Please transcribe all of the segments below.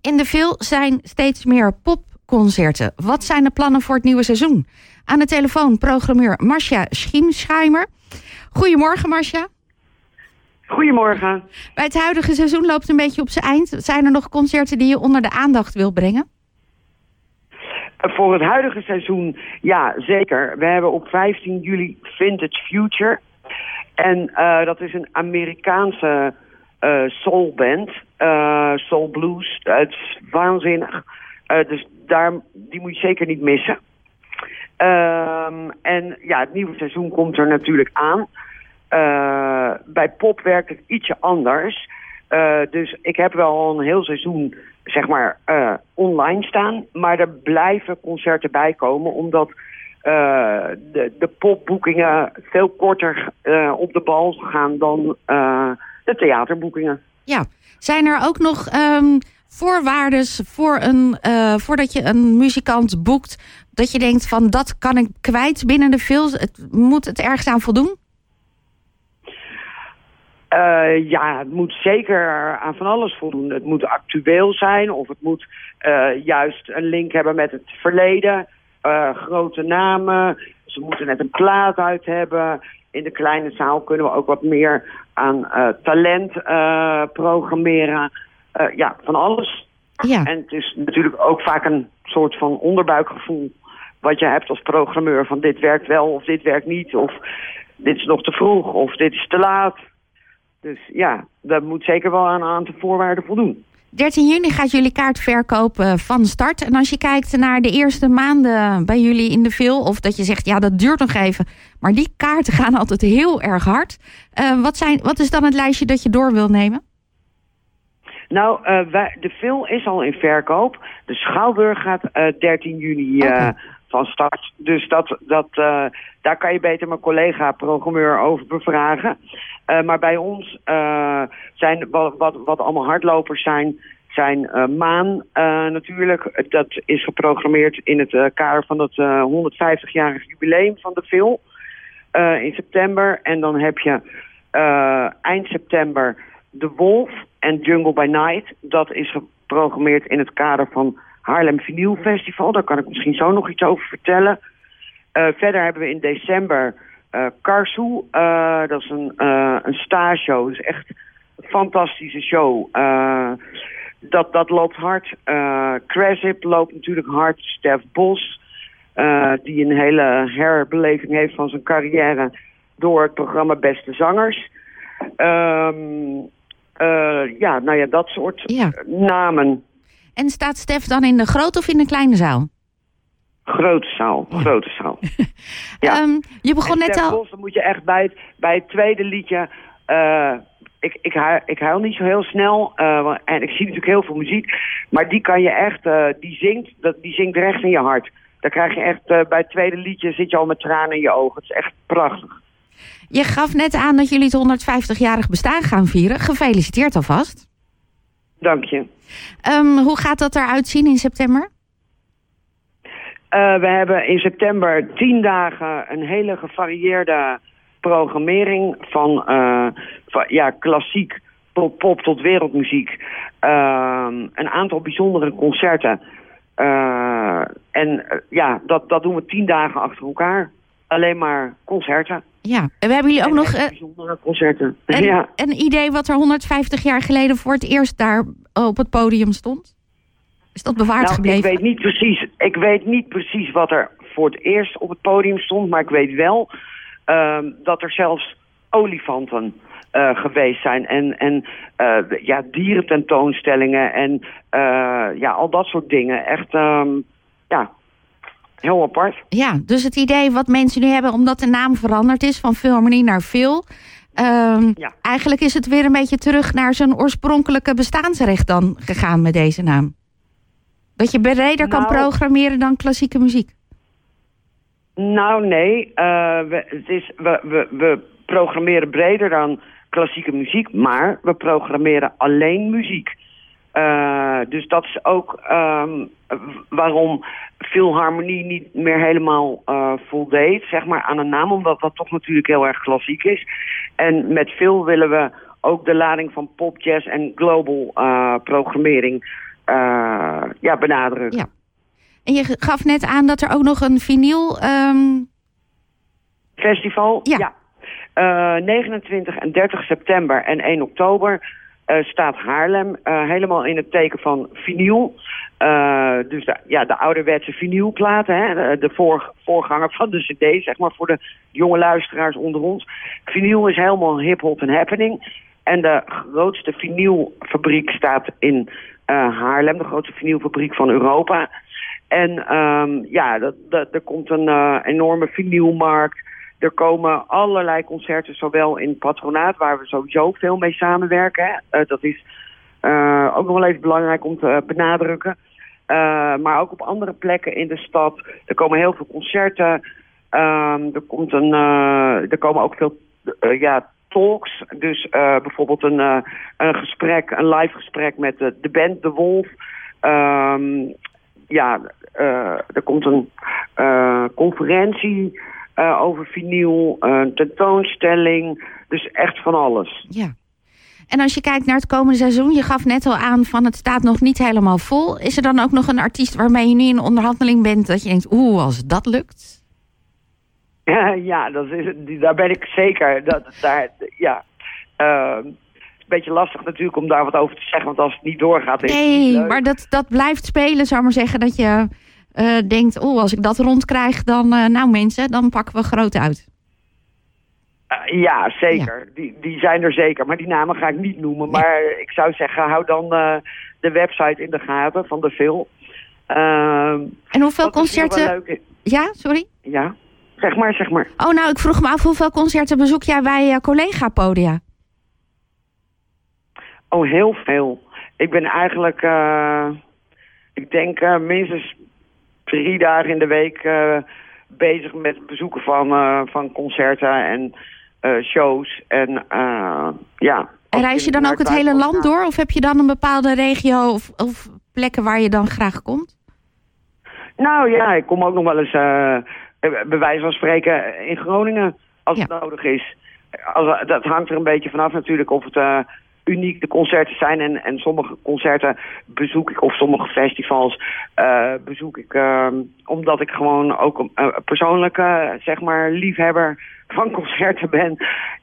In de veel zijn steeds meer popconcerten. Wat zijn de plannen voor het nieuwe seizoen? Aan de telefoon programmeur Marcia Schiemscheimer. Goedemorgen Marcia. Goedemorgen. Bij het huidige seizoen loopt het een beetje op zijn eind. Zijn er nog concerten die je onder de aandacht wil brengen? Voor het huidige seizoen, ja, zeker. We hebben op 15 juli Vintage Future. En uh, dat is een Amerikaanse uh, soulband. Uh, soul blues. Het is waanzinnig. dus daar, die moet je zeker niet missen. Ehm, en ja, het nieuwe seizoen komt er natuurlijk aan. bij pop werkt het ietsje anders. dus ik heb wel een heel seizoen zeg maar online staan. Maar er blijven concerten bij komen. Omdat de, de popboekingen veel korter op de bal gaan dan de theaterboekingen. Ja, zijn er ook nog um, voorwaarden voor een, voordat je een muzikant boekt... dat je denkt van dat kan ik kwijt binnen de film? Het, moet het ergens aan voldoen? Uh, ja, het moet zeker aan van alles voldoen. Het moet actueel zijn of het moet uh, juist een link hebben met het verleden. Uh, grote namen. Ze moeten net een plaat uit hebben. In de kleine zaal kunnen we ook wat meer aan uh, talent uh, programmeren. ja, van alles. Ja. En het is natuurlijk ook vaak een soort van onderbuikgevoel... wat je hebt als programmeur van dit werkt wel of dit werkt niet... of dit is nog te vroeg of dit is te laat. Dus ja, dat moet zeker wel aan een aantal voorwaarden voldoen. 13 juni gaat jullie kaartverkoop uh, van start. En als je kijkt naar de eerste maanden bij jullie in de veel... of dat je zegt, ja, dat duurt nog even... maar die kaarten gaan altijd heel erg hard. Uh, wat, zijn, wat is dan het lijstje dat je door wil nemen? Nou, uh, wij, de film is al in verkoop. De Schouwburg gaat 13 juni okay. van start. Dus dat, dat, daar kan je beter mijn collega-programmeur over bevragen. Uh, maar bij ons uh, zijn wat, wat, wat allemaal hardlopers zijn, zijn uh, Maan natuurlijk. Dat is geprogrammeerd in het kader van het 150-jarig jubileum van de film in september. En dan heb je eind september The Wolf en Jungle by Night. Dat is geprogrammeerd in het kader van Haarlem Vinyl Festival. Daar kan ik misschien zo nog iets over vertellen. verder hebben we in december... Uh, Karsu, uh, dat is een, uh, een stage-show. Dat is echt een fantastische show. dat, dat loopt hard. Uh, loopt natuurlijk hard. Stef Bos, die een hele herbeleving heeft van zijn carrière... door het programma Beste Zangers. Um, ja, nou ja, dat soort ja. namen. En staat Stef dan in de grote of in de kleine zaal? Grote zaal, grote zaal. ja. Um, je begon net al... Dan moet je echt bij het, bij het tweede liedje... Uh, ik, ik, huil, ik huil niet zo heel snel. Uh, en ik zie natuurlijk heel veel muziek. Maar die kan je echt... Uh, die, zingt, dat, die zingt recht in je hart. Dan krijg je echt... bij het tweede liedje zit je al met tranen in je ogen. Het is echt prachtig. Je gaf net aan dat jullie het 150-jarig bestaan gaan vieren. Gefeliciteerd alvast. Dank je. Um, hoe gaat dat eruit zien in september? Uh, we hebben in september tien dagen een hele gevarieerde programmering van, uh, van ja, klassiek tot pop tot wereldmuziek. Uh, een aantal bijzondere concerten. en ja, dat, dat doen we tien dagen achter elkaar. Alleen maar concerten. Ja, en we hebben jullie ook nog... bijzondere concerten. Een, ja. een idee wat er 150 jaar geleden voor het eerst daar op het podium stond? Is dat bewaard nou, gebleven? Ik weet, niet precies, ik weet niet precies wat er voor het eerst op het podium stond. Maar ik weet wel uh, dat er zelfs olifanten uh, geweest zijn. En, en uh, ja, dierententoonstellingen en uh, ja, al dat soort dingen. Echt, um, ja, heel apart. Ja, dus het idee wat mensen nu hebben, omdat de naam veranderd is van Philharmonie naar Phil... Um, ja. Eigenlijk is het weer een beetje terug naar zijn oorspronkelijke bestaansrecht dan gegaan met deze naam. Dat je breder kan Nou- programmeren dan klassieke muziek. Nou, nee. Uh, we, het is, we, we, we programmeren breder dan klassieke muziek, maar we programmeren alleen muziek. Uh, dus dat is ook um, waarom Philharmonie niet meer helemaal uh, voldeed zeg maar, aan een naam, omdat dat toch natuurlijk heel erg klassiek is. En met Phil willen we ook de lading van pop, jazz en global uh, programmering ja, benadrukken. Ja. En je gaf net aan dat er ook nog een vinyl... ehm, Festival? Ja. Eh, 29 en 30 september en 1 oktober eh, staat Haarlem eh, helemaal in het teken van vinyl. Eh, dus de, ja, de ouderwetse vinylplaten, hè, de, de voor, voorganger van de cd, zeg maar, voor de jonge luisteraars onder ons. Vinyl is helemaal hip-hop en happening. En de grootste vinylfabriek staat in eh, Haarlem, de grootste vinylfabriek van Europa. En ehm, ja, er komt een eh, enorme vinylmarkt. Er komen allerlei concerten, zowel in het patronaat, waar we sowieso veel mee samenwerken. Hè. Eh, dat is eh, ook nog wel even belangrijk om te benadrukken. Eh, maar ook op andere plekken in de stad. Er komen heel veel concerten. Ehm, er, komt een, eh, er komen ook veel eh, ja, Dus eh, bijvoorbeeld een, eh, een gesprek, een live gesprek met de, band De Wolf. Ehm, ja, eh, er komt een conferentie over vinyl, een tentoonstelling. Dus echt van alles. ja. En als je kijkt naar het komende seizoen, je gaf net al aan van het staat nog niet helemaal vol. Is er dan ook nog een artiest waarmee je nu in onderhandeling bent dat je denkt, oeh, als dat lukt? Ja, dat is, daar ben ik zeker. Dat, daar, ja. Ehm, het is een beetje lastig natuurlijk om daar wat over te zeggen, want als het niet doorgaat... is Nee, maar dat, dat blijft spelen, zou ik maar zeggen. Dat je eh, denkt, oh, als ik dat rondkrijg, dan, eh, nou mensen, dan pakken we groot uit. Eh, ja, zeker. Die, die zijn er zeker, maar die namen ga ik niet noemen. Maar ik zou zeggen, hou dan de website in de gaten van de Phil. Ehm, En hoeveel concerten... Ja, sorry? Ja, zeg maar, zeg maar. Oh, nou, ik vroeg me af hoeveel concerten bezoek jij bij eh, collega-podia? Oh, heel veel. Ik ben eigenlijk, eh, ik denk eh, minstens drie dagen in de week bezig met het bezoeken van, van concerten en shows. En ja. En reis je dan ook het hele land door? Of heb je dan een bepaalde regio of, of plekken waar je dan graag komt? Nou ja, ik kom ook nog wel eens, bij wijze van spreken, in Groningen als het nodig is. Als, dat hangt er een beetje vanaf natuurlijk of het eh, uniek de concerten zijn. En, en sommige concerten bezoek ik, of sommige festivals eh, bezoek ik, eh, omdat ik gewoon ook een persoonlijke, zeg maar, liefhebber van concerten ben.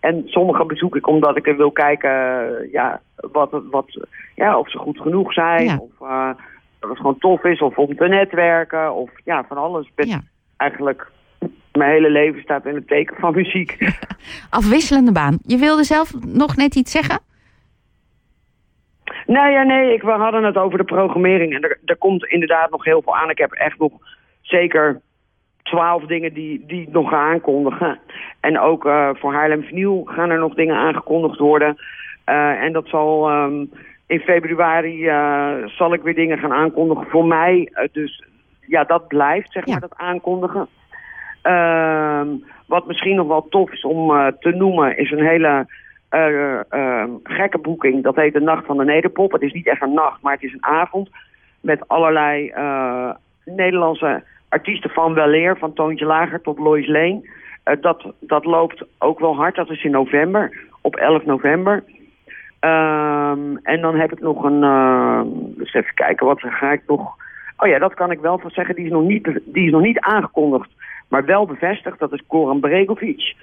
En sommige bezoek ik omdat ik er wil kijken, eh, ja, wat, wat, ja, of ze goed genoeg zijn. Ja. Of eh, dat het gewoon tof is, of om te netwerken, of ja, van alles. Ja. Eigenlijk, mijn hele leven staat in het teken van muziek. Afwisselende baan. Je wilde zelf nog net iets zeggen? Nou ja, nee, ik, we hadden het over de programmering. En er, er komt inderdaad nog heel veel aan. Ik heb echt nog zeker twaalf dingen die, die ik nog ga aankondigen. En ook eh, voor Haarlem Vinyl gaan er nog dingen aangekondigd worden. Eh, en dat zal ehm, in februari eh, zal ik weer dingen gaan aankondigen voor mij. Dus ja, dat blijft, zeg Ja. maar, dat aankondigen. Ehm, wat misschien nog wel tof is om eh, te noemen, is een hele eh, eh, gekke boeking. Dat heet de Nacht van de Nederpop. Het is niet echt een nacht, maar het is een avond. Met allerlei eh, Nederlandse artiesten van weleer. Van Toontje Lager tot Lois Leen. Dat, dat loopt ook wel hard. Dat is in november. Op 11 november. Ehm, en dan heb ik nog een... eh, dus even kijken, wat ga ik nog... Oh ja, dat kan ik wel van zeggen. Die is nog niet, die is nog niet aangekondigd. Maar wel bevestigd. Dat is Goran Bregovic.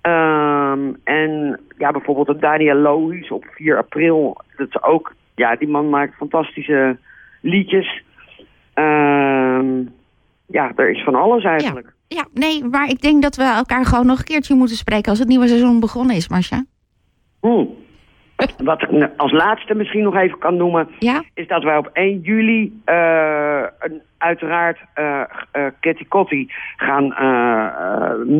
Ehm, en ja, bijvoorbeeld een Daniel Lohuis op 4 april. Dat is ook, ja, die man maakt fantastische liedjes. Ehm, ja, er is van alles eigenlijk. Ja, nee, maar ik denk dat we elkaar gewoon nog een keertje moeten spreken als het nieuwe seizoen begonnen is, Marcia. Hm. Wat ik ne- als laatste misschien nog even kan noemen, Ja? is dat wij op 1 juli eh, een, uiteraard eh, Kitty Kotti gaan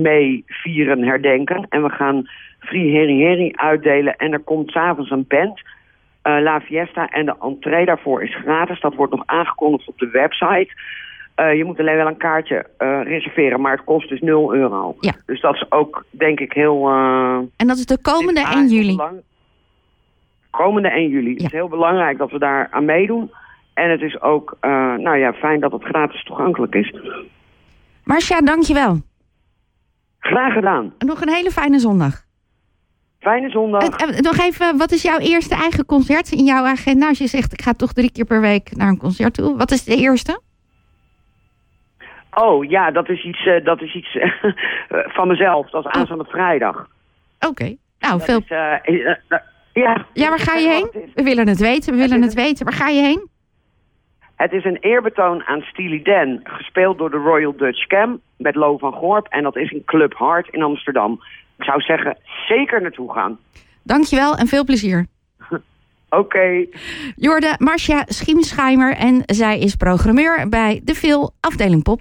mee vieren, herdenken. En we gaan Free Heri Heri uitdelen. En er komt s'avonds een band, La Fiesta. En de entree daarvoor is gratis. Dat wordt nog aangekondigd op de website. Je moet alleen wel een kaartje reserveren, maar het kost dus 0 euro. Ja. Dus dat is ook, denk ik, heel... En dat is de komende is 1 heel juli. Komende 1 juli. Het is heel belangrijk dat we daar aan meedoen. En het is ook, eh, nou ja, fijn dat het gratis toegankelijk is. Marcia, dankjewel. Graag gedaan. Nog een hele fijne zondag. Fijne zondag. En, nog even, wat is jouw eerste eigen concert in jouw agenda? Als je zegt, ik ga toch drie keer per week naar een concert toe. Wat is de eerste? Oh, ja, dat is iets, uh, dat is iets van mezelf. Dat is aanstaande vrijdag. Oké. Okay. Nou, veel... Is, uh, ja. ja, waar ga je heen? We willen het weten, we willen het, het weten. Waar ga je heen? Het is een eerbetoon aan Steely Dan, gespeeld door de Royal Dutch Cam met Lo van Gorp. En dat is in Club Hart in Amsterdam. Ik zou zeggen, zeker naartoe gaan. Dankjewel en veel plezier. Oké. Okay. Jorde Marcia Schiemscheimer en zij is programmeur bij de Veel afdeling Pop.